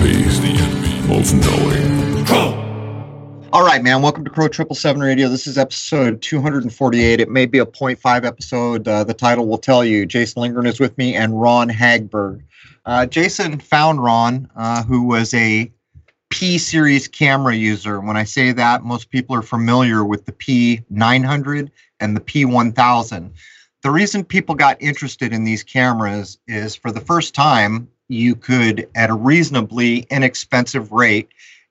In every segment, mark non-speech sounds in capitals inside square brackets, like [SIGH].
of knowing. All right, man. Welcome to Crow Triple Seven Radio. This is episode 248. It may be a 0.5 episode. Uh, the title will tell you. Jason Lindgren is with me and Ron Hagberg. Uh, Jason found Ron, uh, who was a P series camera user. When I say that, most people are familiar with the P900 and the P1000. The reason people got interested in these cameras is for the first time, you could, at a reasonably inexpensive rate,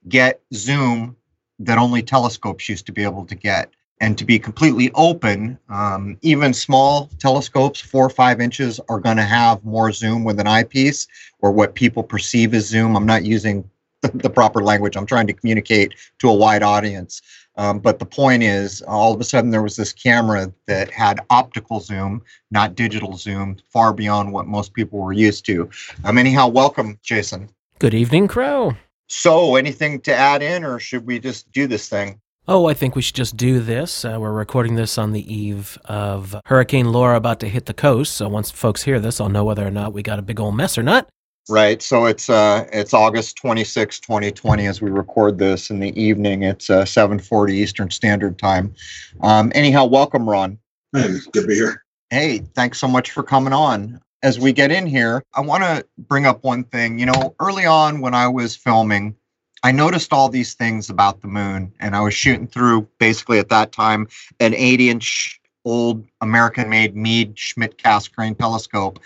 get zoom that only telescopes used to be able to get. And to be completely open, um, even small telescopes, four or five inches, are going to have more zoom with an eyepiece or what people perceive as zoom. I'm not using [LAUGHS] the, the proper language. I'm trying to communicate to a wide audience. Um, but the point is, all of a sudden, there was this camera that had optical zoom, not digital zoom, far beyond what most people were used to. Um, anyhow, welcome, Jason. Good evening, Crow. So, anything to add in, or should we just do this thing? Oh, I think we should just do this. Uh, we're recording this on the eve of Hurricane Laura about to hit the coast. So once folks hear this, I'll know whether or not we got a big old mess or not. Right. So it's uh it's August 26, 2020 as we record this in the evening. It's uh 7:40 Eastern Standard Time. Um anyhow, welcome Ron. Hey, good to be here. Hey, thanks so much for coming on as we get in here, I want to bring up one thing. You know, early on when I was filming, I noticed all these things about the moon, and I was shooting through basically at that time an 80 inch old American made Meade Schmidt Cassegrain telescope.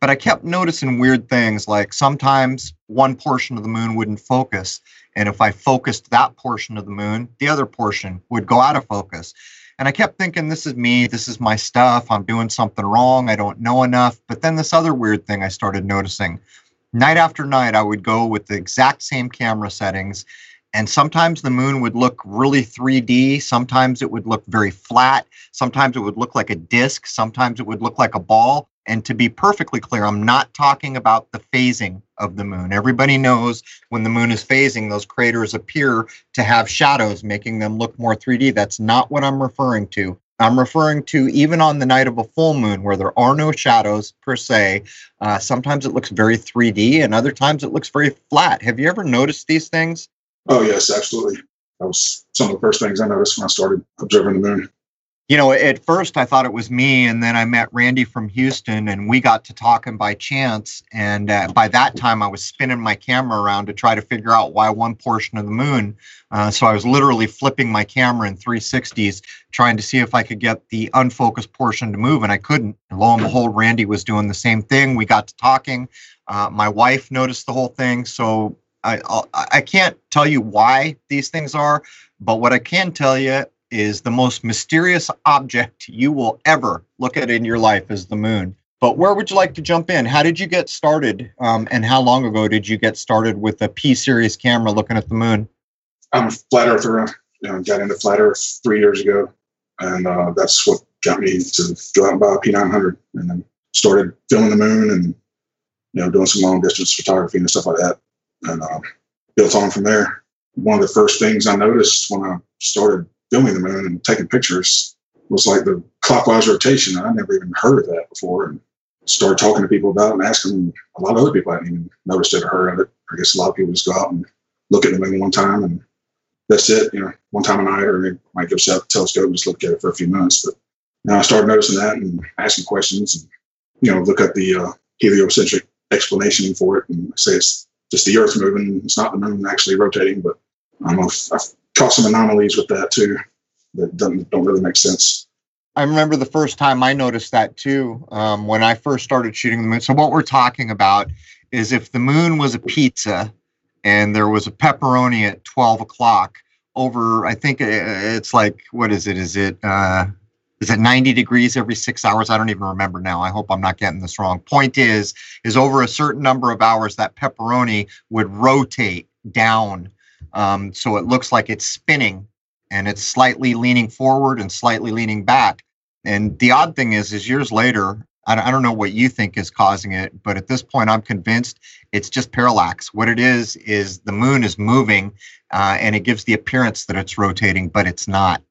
But I kept noticing weird things like sometimes one portion of the moon wouldn't focus. And if I focused that portion of the moon, the other portion would go out of focus. And I kept thinking, this is me, this is my stuff, I'm doing something wrong, I don't know enough. But then this other weird thing I started noticing night after night, I would go with the exact same camera settings. And sometimes the moon would look really 3D. Sometimes it would look very flat. Sometimes it would look like a disc. Sometimes it would look like a ball. And to be perfectly clear, I'm not talking about the phasing of the moon. Everybody knows when the moon is phasing, those craters appear to have shadows, making them look more 3D. That's not what I'm referring to. I'm referring to even on the night of a full moon where there are no shadows per se. Uh, sometimes it looks very 3D and other times it looks very flat. Have you ever noticed these things? Oh, yes, absolutely. That was some of the first things I noticed when I started observing the moon you know, at first I thought it was me, and then I met Randy from Houston, and we got to talking by chance. And uh, by that time, I was spinning my camera around to try to figure out why one portion of the moon. Uh, so I was literally flipping my camera in 360s, trying to see if I could get the unfocused portion to move, and I couldn't. And lo and behold, Randy was doing the same thing. We got to talking. Uh, my wife noticed the whole thing, so I I can't tell you why these things are, but what I can tell you is the most mysterious object you will ever look at in your life is the moon. But where would you like to jump in? How did you get started? Um, and how long ago did you get started with a P series camera looking at the moon? I'm a flat earther. You know, got into flat earth three years ago. And uh, that's what got me to go out and buy a P900 and then started filming the moon and, you know, doing some long distance photography and stuff like that. And uh, built on from there. One of the first things I noticed when I started filming the moon and taking pictures was like the clockwise rotation. I never even heard of that before and started talking to people about it and asking a lot of other people I hadn't even noticed it or heard of it. I guess a lot of people just go out and look at the moon one time and that's it, you know, one time a night or they might go set the telescope and just look at it for a few minutes. But now I started noticing that and asking questions and, you know, look at the uh, heliocentric explanation for it and say it's just the Earth moving. It's not the moon actually rotating, but I'm a, I caught some anomalies with that too that don't, don't really make sense. I remember the first time I noticed that too um, when I first started shooting the moon. So, what we're talking about is if the moon was a pizza and there was a pepperoni at 12 o'clock over, I think it's like, what is it? Is it, uh, is it 90 degrees every six hours? I don't even remember now. I hope I'm not getting this wrong. Point is, is over a certain number of hours, that pepperoni would rotate down um, so it looks like it's spinning and it's slightly leaning forward and slightly leaning back. And the odd thing is, is years later, I don't know what you think is causing it, but at this point, I'm convinced it's just parallax. What it is is the moon is moving, uh, and it gives the appearance that it's rotating, but it's not.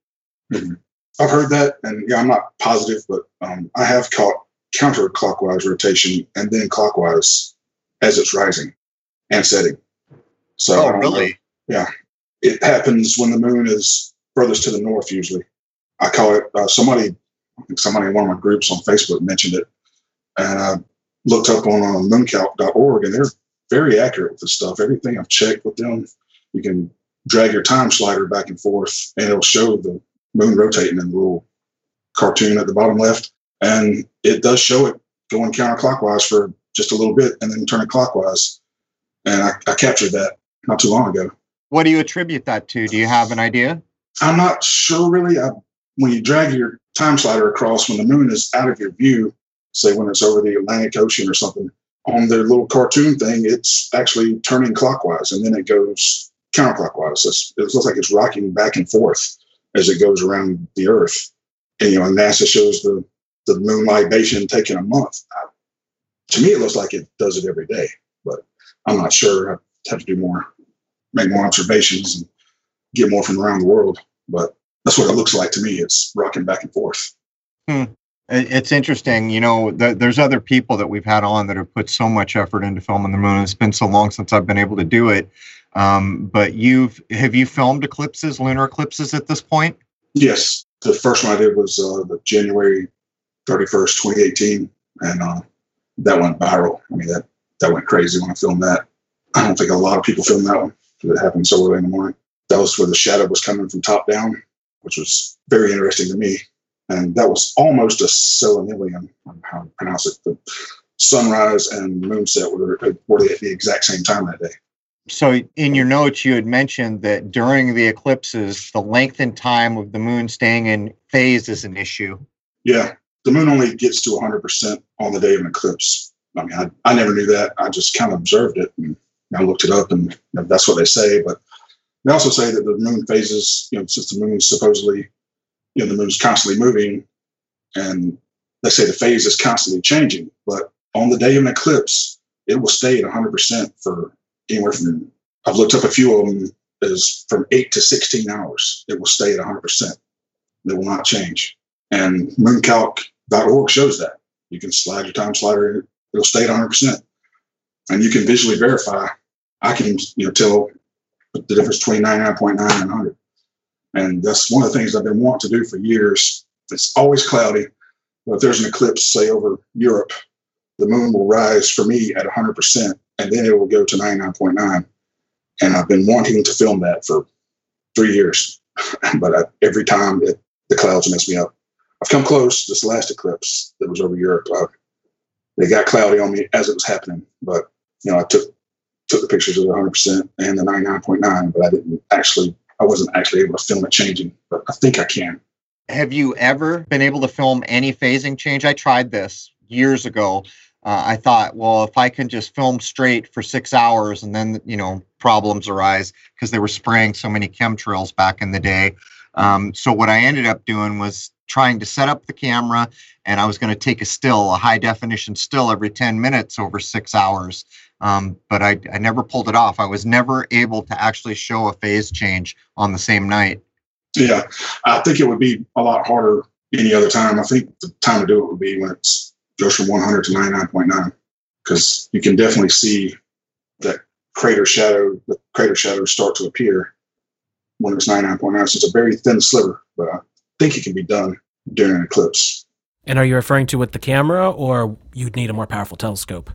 Mm-hmm. I've heard that, and yeah, I'm not positive, but um, I have caught counterclockwise rotation and then clockwise as it's rising and setting. So oh, really? Yeah, it happens when the moon is furthest to the north. Usually, I call it. Uh, somebody, somebody in one of my groups on Facebook mentioned it, and I looked up on uh, mooncalc.org, and they're very accurate with this stuff. Everything I've checked with them, you can drag your time slider back and forth, and it'll show the moon rotating in the little cartoon at the bottom left, and it does show it going counterclockwise for just a little bit and then turning clockwise. And I, I captured that not too long ago. What do you attribute that to? Do you have an idea? I'm not sure really. I, when you drag your time slider across, when the moon is out of your view, say when it's over the Atlantic Ocean or something, on their little cartoon thing, it's actually turning clockwise and then it goes counterclockwise. It's, it looks like it's rocking back and forth as it goes around the Earth. And you know, NASA shows the the moon libration taking a month. I, to me, it looks like it does it every day, but I'm not sure. I have to do more, make more observations, and get more from around the world. But that's what it looks like to me. It's rocking back and forth. Hmm. It's interesting, you know. The, there's other people that we've had on that have put so much effort into filming the moon. It's been so long since I've been able to do it. Um, but you've have you filmed eclipses, lunar eclipses at this point? Yes, the first one I did was uh, the January 31st, 2018, and uh, that went viral. I mean that that went crazy when I filmed that. I don't think a lot of people filmed that one it happened so early in the morning. That was where the shadow was coming from top down, which was very interesting to me. And that was almost a selenelion, how to pronounce it. The sunrise and moonset were, were at the exact same time that day so in your notes you had mentioned that during the eclipses the length and time of the moon staying in phase is an issue yeah the moon only gets to 100% on the day of an eclipse i mean i, I never knew that i just kind of observed it and i looked it up and that's what they say but they also say that the moon phases you know since the moon is supposedly you know the moon's constantly moving and they say the phase is constantly changing but on the day of an eclipse it will stay at 100% for anywhere from I've looked up a few of them is from eight to 16 hours. It will stay at 100%. It will not change. And mooncalc.org shows that. You can slide your time slider it'll stay at 100%. And you can visually verify. I can you know tell the difference between 99.9 and 100. And that's one of the things I've been wanting to do for years. It's always cloudy. But if there's an eclipse, say over Europe, the moon will rise for me at 100% and then it will go to 99.9. And I've been wanting to film that for three years, [LAUGHS] but I, every time it, the clouds mess me up. I've come close this last eclipse that was over Europe. Uh, they got cloudy on me as it was happening, but you know I took took the pictures of the 100 percent and the 99.9, but I didn't actually I wasn't actually able to film it changing. But I think I can. Have you ever been able to film any phasing change? I tried this years ago uh, I thought, well, if I can just film straight for six hours and then, you know, problems arise because they were spraying so many chemtrails back in the day. Um, so what I ended up doing was trying to set up the camera and I was going to take a still, a high definition still every 10 minutes over six hours. Um, but I, I never pulled it off. I was never able to actually show a phase change on the same night. Yeah, I think it would be a lot harder any other time. I think the time to do it would be when it's goes from 100 to 99.9 because you can definitely see that crater shadow, the crater shadows start to appear when it's 99.9. So it's a very thin sliver, but I think it can be done during an eclipse. And are you referring to with the camera or you'd need a more powerful telescope?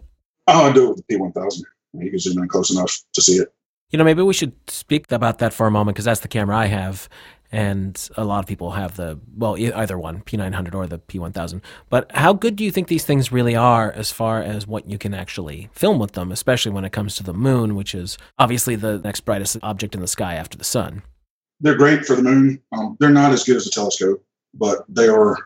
Oh, I do it with the P1000. You can zoom in close enough to see it. You know, maybe we should speak about that for a moment because that's the camera I have and a lot of people have the well either one p900 or the p1000 but how good do you think these things really are as far as what you can actually film with them especially when it comes to the moon which is obviously the next brightest object in the sky after the sun? They're great for the moon. Um, they're not as good as a telescope but they are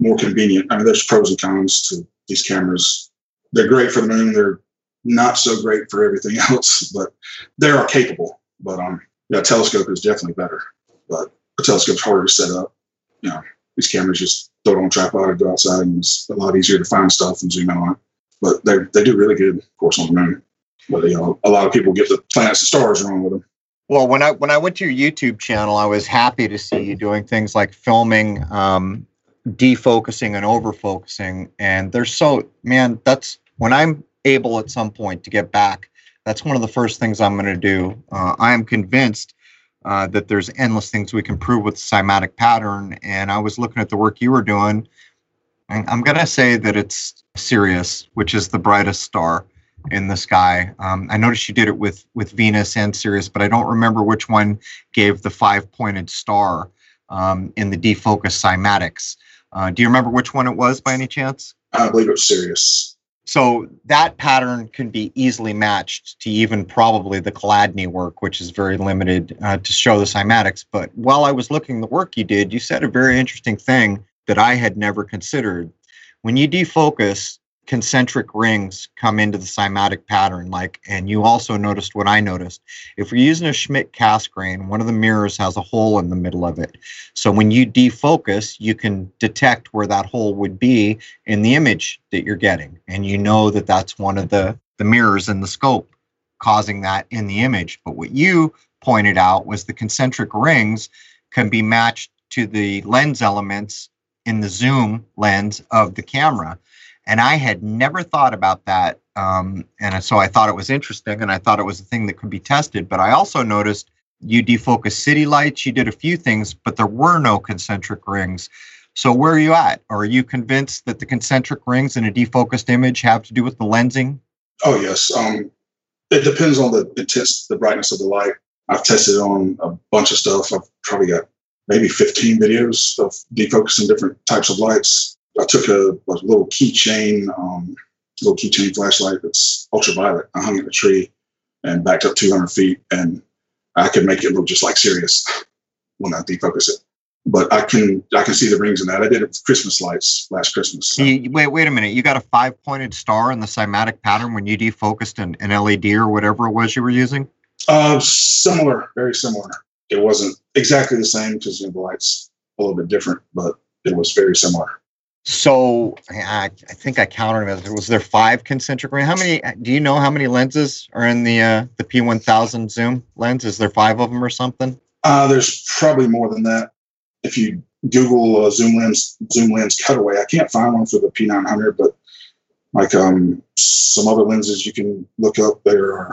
more convenient. I mean there's pros and cons to these cameras they're great for the moon they're not so great for everything [LAUGHS] else but they are capable but um yeah telescope is definitely better but a telescope's harder to set up. You know, these cameras just throw it on a tripod and go outside, and it's a lot easier to find stuff and zoom in on it. But they they do really good, of course, on the moon. But you know, a lot of people get the planets and stars wrong with them. Well, when I when I went to your YouTube channel, I was happy to see you doing things like filming, um, defocusing, and overfocusing. And there's so man, that's when I'm able at some point to get back That's one of the first things I'm going to do. Uh, I am convinced uh, that there's endless things we can prove with cymatic pattern. And I was looking at the work you were doing, and I'm going to say that it's Sirius, which is the brightest star in the sky. Um, I noticed you did it with with Venus and Sirius, but I don't remember which one gave the five pointed star um, in the defocus cymatics. Uh, do you remember which one it was by any chance? I believe it was Sirius. So that pattern can be easily matched to even probably the Chladni work, which is very limited uh, to show the cymatics. But while I was looking the work you did, you said a very interesting thing that I had never considered. When you defocus, concentric rings come into the cymatic pattern like and you also noticed what i noticed. If you're using a schmidt Cassegrain one of the mirrors has a hole in the middle of it. So when you defocus you can detect where that hole would be in the image that you're getting and you know that that's one of the the mirrors in the scope causing that in the image. But what you pointed out was the concentric rings can be matched to the lens elements in the zoom lens of the camera and I had never thought about that. Um, and so I thought it was interesting and I thought it was a thing that could be tested. But I also noticed you defocus city lights, you did a few things, but there were no concentric rings. So where are you at? Are you convinced that the concentric rings in a defocused image have to do with the lensing? Oh yes. Um, it depends on the intense, the brightness of the light. I've tested on a bunch of stuff. I've probably got maybe 15 videos of defocusing different types of lights. I took a, a little keychain, um, little keychain flashlight that's ultraviolet. I hung it in a tree and backed up 200 feet, and I could make it look just like Sirius [LAUGHS] when I defocus it. But I can I can see the rings in that. I did it with Christmas lights last Christmas. So. You, wait wait a minute. You got a five pointed star in the cymatic pattern when you defocused an, an LED or whatever it was you were using. Uh, similar, very similar. It wasn't exactly the same because you know, the lights a little bit different, but it was very similar. So I, I think I counted them. Was there five concentric rings? How many? Do you know how many lenses are in the uh, the P1000 zoom lens? Is there five of them or something? Uh, there's probably more than that. If you Google uh, zoom lens zoom lens cutaway, I can't find one for the P900, but like um, some other lenses you can look up. There are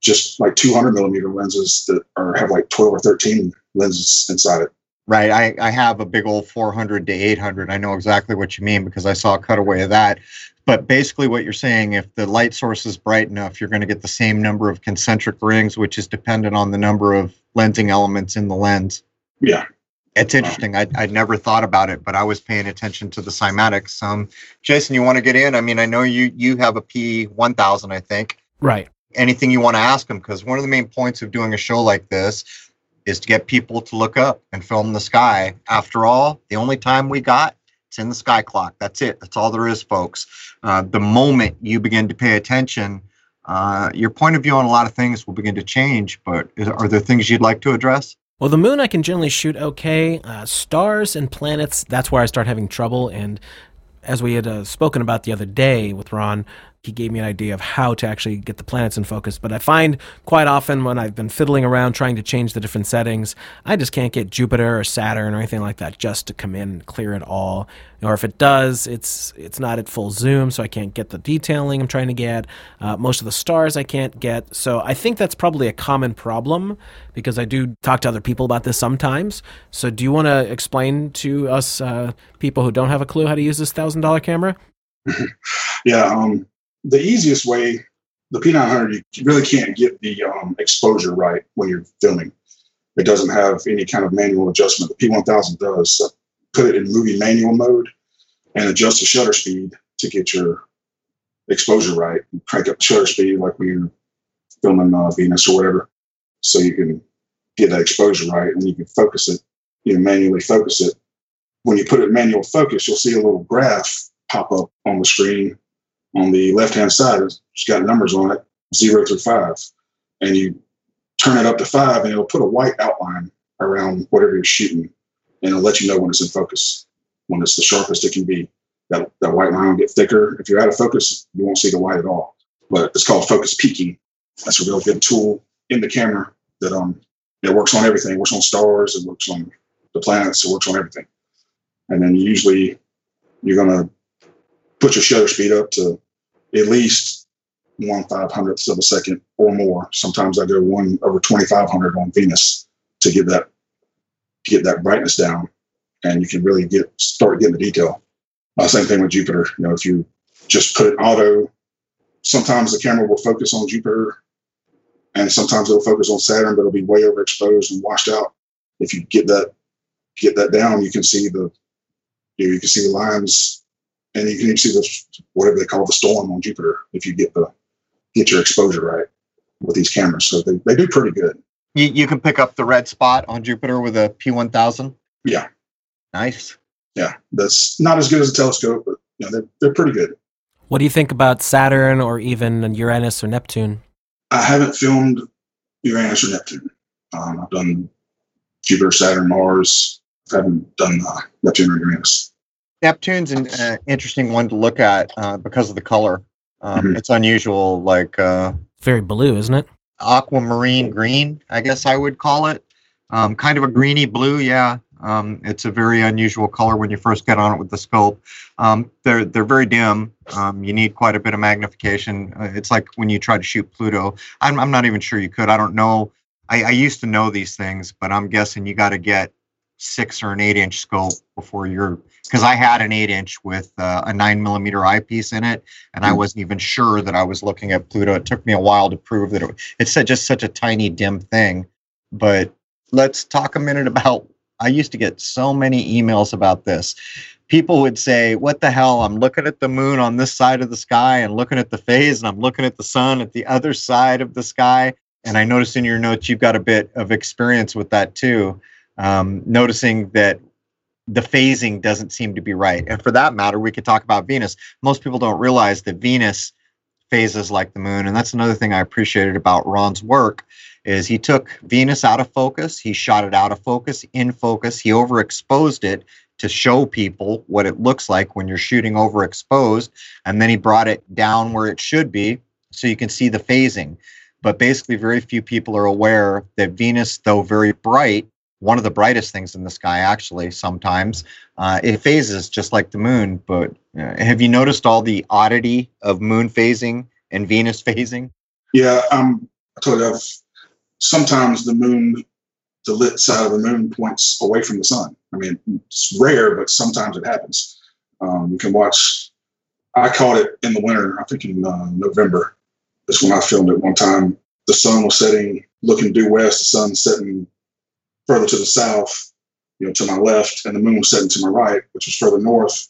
just like 200 millimeter lenses that are have like 12 or 13 lenses inside it right? I, I have a big old 400 to 800. I know exactly what you mean because I saw a cutaway of that. But basically, what you're saying, if the light source is bright enough, you're going to get the same number of concentric rings, which is dependent on the number of lensing elements in the lens. Yeah. It's interesting. I'd, I'd never thought about it, but I was paying attention to the cymatics. Um, Jason, you want to get in? I mean, I know you you have a P1000, I think. Right. Anything you want to ask them? Because one of the main points of doing a show like this is to get people to look up and film the sky. After all, the only time we got it's in the sky clock. That's it. That's all there is, folks. Uh, the moment you begin to pay attention, uh, your point of view on a lot of things will begin to change. But is, are there things you'd like to address? Well, the moon I can generally shoot okay. Uh, stars and planets, that's where I start having trouble. And as we had uh, spoken about the other day with Ron, he gave me an idea of how to actually get the planets in focus. But I find quite often when I've been fiddling around trying to change the different settings, I just can't get Jupiter or Saturn or anything like that just to come in and clear it all. Or if it does, it's it's not at full zoom, so I can't get the detailing I'm trying to get. Uh, most of the stars I can't get. So I think that's probably a common problem because I do talk to other people about this sometimes. So do you want to explain to us uh, people who don't have a clue how to use this thousand dollar camera? [LAUGHS] yeah. Um the easiest way, the P900, you really can't get the um, exposure right when you're filming. It doesn't have any kind of manual adjustment. The P1000 does. So put it in movie manual mode and adjust the shutter speed to get your exposure right. Crank up the shutter speed like when you're filming uh, Venus or whatever, so you can get that exposure right and you can focus it. You know, manually focus it. When you put it manual focus, you'll see a little graph pop up on the screen on the left hand side, it's got numbers on it, zero through five. And you turn it up to five, and it'll put a white outline around whatever you're shooting, and it'll let you know when it's in focus, when it's the sharpest it can be. That, that white line will get thicker. If you're out of focus, you won't see the white at all. But it's called focus peaking. That's a real good tool in the camera that um it works on everything. It works on stars. It works on the planets. It works on everything. And then usually you're gonna put your shutter speed up to at least one five hundredths of a second or more. Sometimes I go one over twenty five hundred on Venus to get that get that brightness down, and you can really get start getting the detail. Uh, same thing with Jupiter. You know, if you just put it auto, sometimes the camera will focus on Jupiter, and sometimes it'll focus on Saturn, but it'll be way overexposed and washed out. If you get that get that down, you can see the you, know, you can see the lines, and you can even see the whatever they call the storm on Jupiter if you get the get your exposure right with these cameras. So they, they do pretty good. You, you can pick up the red spot on Jupiter with a P1000. Yeah. Nice. Yeah, that's not as good as a telescope, but you know, they're they're pretty good. What do you think about Saturn or even Uranus or Neptune? I haven't filmed Uranus or Neptune. Um, I've done Jupiter, Saturn, Mars. I haven't done uh, Neptune or Uranus. Neptune's an uh, interesting one to look at uh, because of the color. Um, Mhm. It's unusual, like uh, Very blue, isn't it? aquamarine green, I guess I would call it. Um, kind of a greeny blue, yeah. Um, it's a very unusual color when you first get on it with the scope. Um, they're they're very dim. Um, you need quite a bit of magnification. Uh, it's like when you try to shoot Pluto. I'm I'm not even sure you could. I don't know. I, I used to know these things, but I'm guessing you got to get six or an eight inch scope before you're because I had an eight inch with uh, a nine millimeter eyepiece in it, and I Hmm. wasn't even sure that I was looking at Pluto. It took me a while to prove that it, it's just such a tiny dim thing. But let's talk a minute about. I used to get so many emails about this. People would say, "What the hell? I'm looking at the moon on this side of the sky, and looking at the phase, and I'm looking at the sun at the other side of the sky." And I noticed in your notes you've got a bit of experience with that too. Um, noticing that the phasing doesn't seem to be right. And for that matter, we could talk about Venus. Most people don't realize that Venus phases like the moon, and that's another thing I appreciated about Ron's work is he took Venus out of focus, he shot it out of focus, in focus, he overexposed it to show people what it looks like when you're shooting overexposed, and then he brought it down where it should be so you can see the phasing. But basically, very few people are aware that Venus, though very bright, one of the brightest things in the sky, actually, sometimes, uh, it phases just like the moon. But uh, have you noticed all the oddity of moon phasing and Venus [LAUGHS] phasing? Yeah, I told you, I've, sometimes the moon, the lit side of the moon points away from the sun. I mean, it's rare, but sometimes it happens. Um, you can watch. I caught it in the winter. I think in uh, November. That's when I filmed it one time. The sun was setting, looking due west. The sun setting further to the south, you know, to my left, and the moon was setting to my right, which was further north.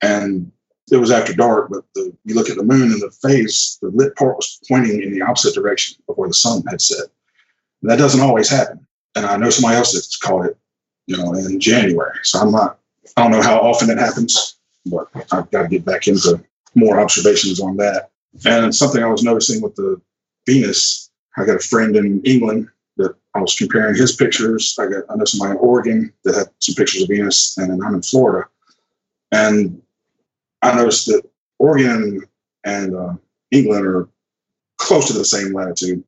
And it was after dark, but the, you look at the moon and the phase, the lit part was pointing in the opposite direction of where the sun had set. And that doesn't always happen. And I know somebody else that's caught it, you know, in January. So I'm not, I don't know how often it happens, but I've got to get back into more observations on that. And something I was noticing with the Venus, I got a friend in England that I was comparing his pictures. I got I know somebody in Oregon that had some pictures of Venus, and then I'm in Florida. And I noticed that Oregon and uh, England are close to the same latitude.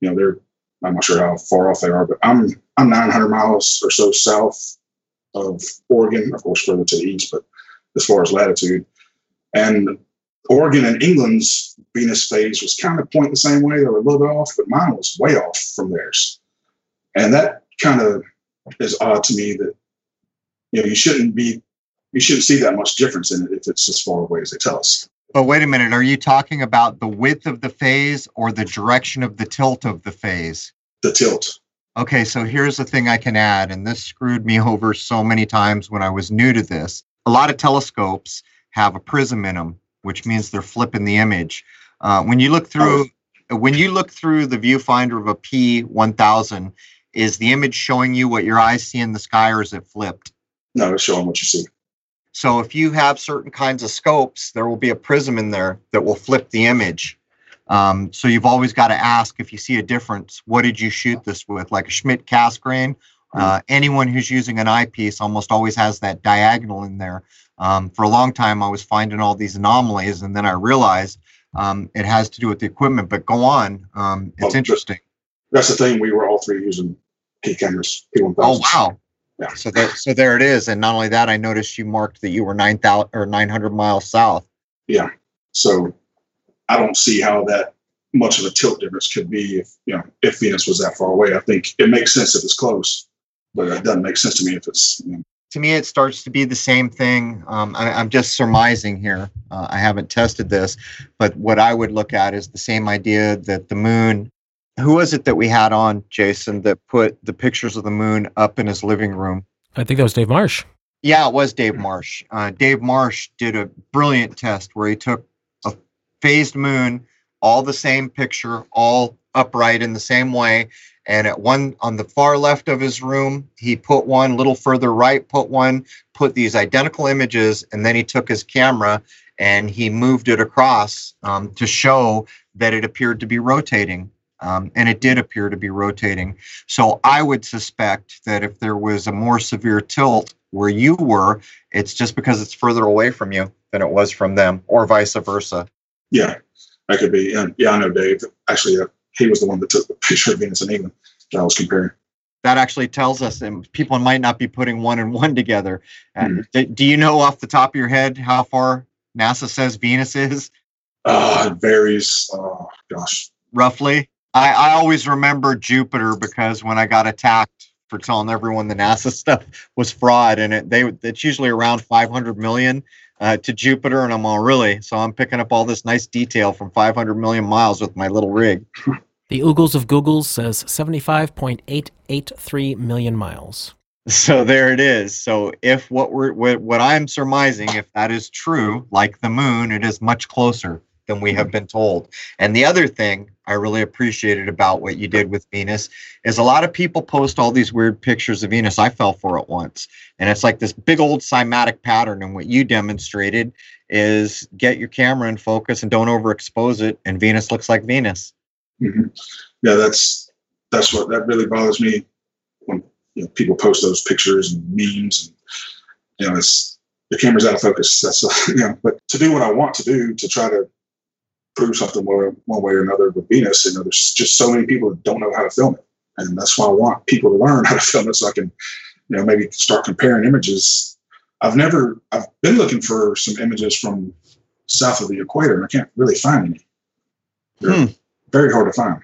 You know, they're I'm not sure how far off they are, but I'm I'm 900 miles or so south of Oregon, of course, further to the east, but as far as latitude. And Oregon and England's Venus phase was kind of pointing the same way. They were a little bit off, but mine was way off from theirs. And that kind of is odd to me that you know you shouldn't be you shouldn't see that much difference in it if it's as far away as they tell us. But wait a minute, are you talking about the width of the phase or the direction of the tilt of the phase? The tilt. Okay, so here's the thing I can add, and this screwed me [LAUGHS] over so many times when I was new to this. A lot of telescopes have a prism in them, which means they're flipping the image. Uh, when you look through, when you look through the viewfinder of a P1000, is the image showing you what your eyes see in the sky, or is it flipped? No, it's showing what you see. So if you have certain kinds of scopes, there will be a prism in there that will flip the image. Um, so you've always got to ask if you see a difference, what did you shoot this with? Like a Schmidt Cassegrain, uh, anyone who's using an eyepiece almost always has that diagonal in there. Um, for a long time, I was finding all these anomalies, and then I realized um, it has to do with the equipment. But go on, um, it's Well, interesting. That's the thing. We were all three using P cameras, P1000. Oh wow! Yeah. So there, so there it is. And not only that, I noticed you marked that you were nine thousand or nine hundred miles south. Yeah. So I don't see how that much of a tilt difference could be if you know if Venus was that far away. I think it makes sense if it's close, but it doesn't make sense to me if it's. You know, to me, it starts to be the same thing. Um, I, am just surmising here. Uh, I haven't tested this, but what I would look at is the same idea that the moon. Who was it that we had on, Jason, that put the pictures of the moon up in his living room? I think that was Dave Marsh. Yeah, it was Dave Marsh. Uh, Dave Marsh did a brilliant test where he took a phased moon, all the same picture, all upright in the same way, and at one on the far left of his room, he put one, little further right, put one, put these identical images, and then he took his camera and he moved it across um, to show that it appeared to be rotating. Um, and it did appear to be rotating. So I would suspect that if there was a more severe tilt where you were, it's just because it's further away from you than it was from them, or vice versa. Yeah, that could be. And yeah, I know Dave. Actually, uh, he was the one that took the picture of Venus and England that I was comparing. That actually tells us, and people might not be putting one and one together. Mm-hmm. Do you know off the top of your head how far NASA says Venus is? Uh, it varies. Oh, gosh. Roughly? I, I always remember Jupiter because when I got attacked for telling everyone the NASA [LAUGHS] stuff was fraud, and it they it's usually around 500 million uh, to Jupiter, and I'm all really. So I'm picking up all this nice detail from 500 million miles with my little rig. [LAUGHS] The Oogles of Google says 75.883 million miles. So there it is. So if what we're what, what I'm surmising, if that is true, like the moon, it is much closer than we have been told. And the other thing I really appreciated about what you did with Venus is a lot of people post all these weird pictures of Venus. I fell for it once. And it's like this big old cymatic pattern. And what you demonstrated is get your camera in focus and don't overexpose it. And Venus looks like Venus. Mm-hmm. Yeah, that's that's what that really bothers me when you know, people post those pictures and memes. And, you know, it's the camera's out of focus. That's [LAUGHS] you know, but to do what I want to do to try to prove something one, one way or another with Venus. You know, there's just so many people that don't know how to film it. And that's why I want people to learn [LAUGHS] how to film it so I can, you know, maybe start comparing images. I've never, I've been looking for some images from south of the equator and I can't really find any. They're hmm. very hard to find.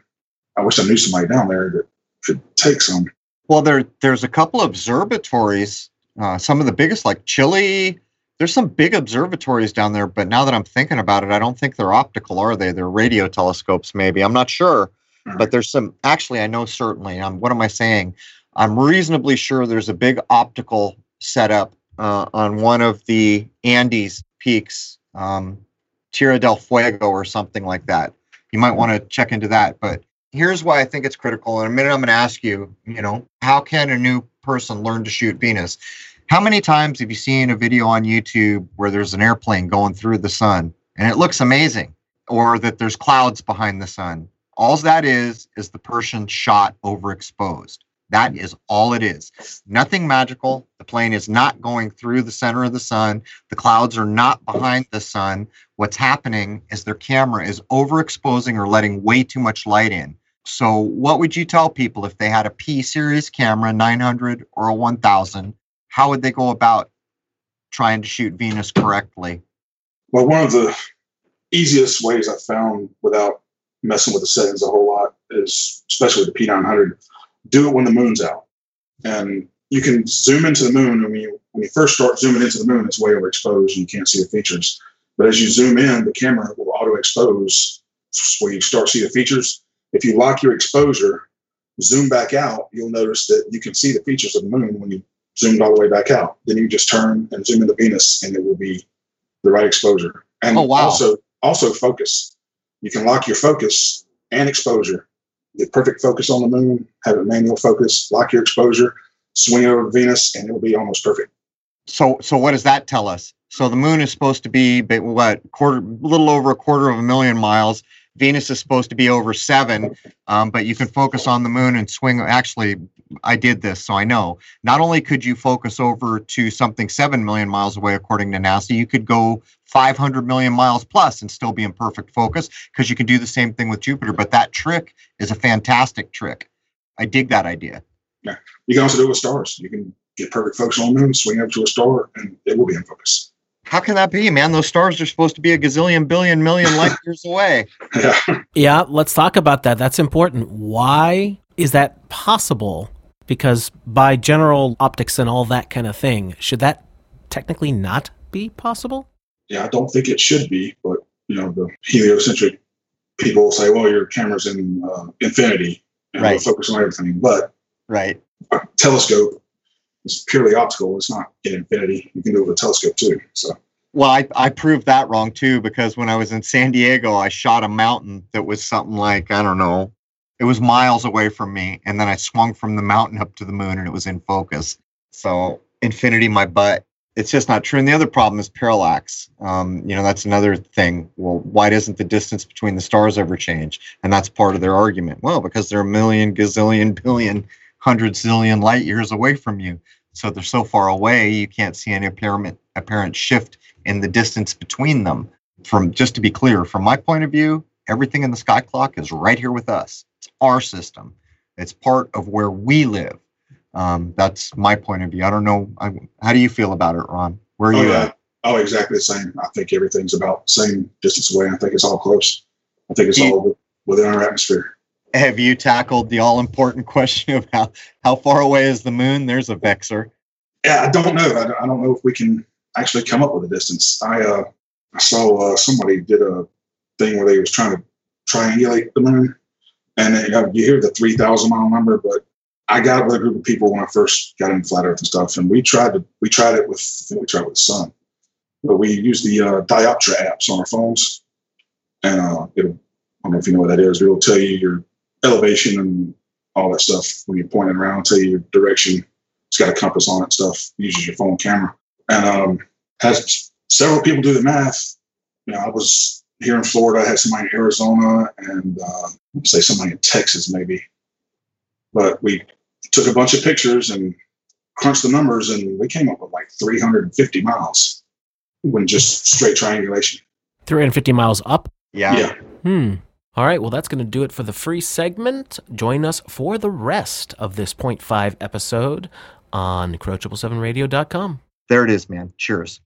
I wish I knew somebody down there that could take some. Well, there, there's a couple of observatories, uh, some of the biggest, like Chile, there's some big observatories down there, but now that I'm thinking about it, I don't think they're optical, are they? They're radio telescopes, maybe. I'm not sure. But there's some, actually, I know certainly. Um, what am I saying? I'm reasonably sure there's a big optical setup uh, on one of the Andes peaks, um, Tierra del Fuego or something like that. You might want to check into that. But here's why I think it's critical. In a minute, I'm going to ask you, you know, how can a new person learn to shoot Venus? How many times have you seen a video on YouTube where there's an airplane going through the sun and it looks amazing, or that there's clouds behind the sun? All that is is the person shot overexposed. That is all it is. Nothing magical. The plane is not going through the center of the sun. The clouds are not behind the sun. What's happening is their camera is overexposing or letting way too much light in. So, what would you tell people if they had a P series camera, 900 or a 1000, how would they go about trying to shoot Venus correctly? Well, one of the easiest ways I found without messing with the settings a whole lot is, especially with the P900, do it when the moon's out. And you can zoom into the moon. When you when you first start zooming into the moon, it's way overexposed and you can't see the features. But as you zoom in, the camera will auto expose where you start see the features. If you lock your exposure, zoom back out, you'll notice that you can see the features of the moon when you zoomed all the way back out. Then you just turn and zoom into Venus, and it will be the right exposure. And oh, wow. also, also focus. You can lock your focus and exposure. Get perfect focus on the moon, have it manual focus, lock your exposure, swing over Venus, and it'll be almost perfect. So, so what does that tell us? So the moon is supposed to be what quarter, little over a quarter of a million miles. Venus is supposed to be over seven, um, but you can focus on the moon and swing. Actually, I did this, so I know. Not only could you focus over to something seven million miles away, according to NASA, you could go 500 million miles plus and still be in perfect focus because you can do the same thing with Jupiter. But that trick is a fantastic trick. I dig that idea. Yeah, you can also do it with stars. You can get perfect focus on the moon, swing up to a star, and it will be in focus. How can that be, man? Those stars are supposed to be a gazillion billion million light [LAUGHS] years away. Yeah. Yeah, let's talk about that. That's important. Why is that possible? Because by general optics and all that kind of thing, should that technically not be possible? Yeah, I don't think it should be, but you know, the heliocentric people will say, "Well, your camera's in uh, infinity and Right. it'll focus on everything," but Right. a telescope is purely optical. It's not in infinity. You can do it with a telescope too. So Well, I, I proved that wrong too because when I was in San Diego, I shot a mountain that was something like, I don't know, it was miles away from me. And then I swung from the mountain up to the moon and it was in focus. So, infinity, my butt. It's just not true. And the other problem is parallax. Um, you know, that's another thing. Well, why doesn't the distance between the stars ever change? And that's part of their argument. Well, because they're a million, gazillion, billion, hundred zillion light years away from you. So they're so far away, you can't see any apparent apparent shift in the distance between them. From just to be clear, from my point of view, everything in the sky clock is right here with us. It's our system. It's part of where we live. Um, that's my point of view. I don't know. I, how do you feel about it, Ron? Where are oh you yeah, at? oh exactly the same. I think everything's about the same distance away. I think it's all close. I think it's all within our atmosphere. Have you tackled the all important question of how, how far away is the moon? There's a vexer. Yeah, I don't know. I, I don't know if we can actually come up with a distance. I uh, I saw uh, somebody did a thing where they was trying to triangulate the moon, and then, you, know, you hear the three thousand mile number, but I got with a group of people when I first got into flat Earth and stuff, and we tried to we tried it with I think we tried it with the sun, but we used the uh, dioptra apps on our phones, and uh, it'll I don't know if you know what that is. It'll tell you your elevation and all that stuff when you're pointing around, tell you your direction. It's got a compass on it, stuff. Uses your phone camera, and um, has several people do the math. You know, I was here in Florida. I had somebody in Arizona, and uh, say somebody in Texas, maybe. But we took a bunch of pictures and crunched the numbers, and we came up with like 350 miles when just straight triangulation. 350 miles up? Yeah. yeah. Hmm. All right, well, that's going to do it for the free segment. Join us for the rest of this point five episode on Crow777radio.com. There it is, man. Cheers.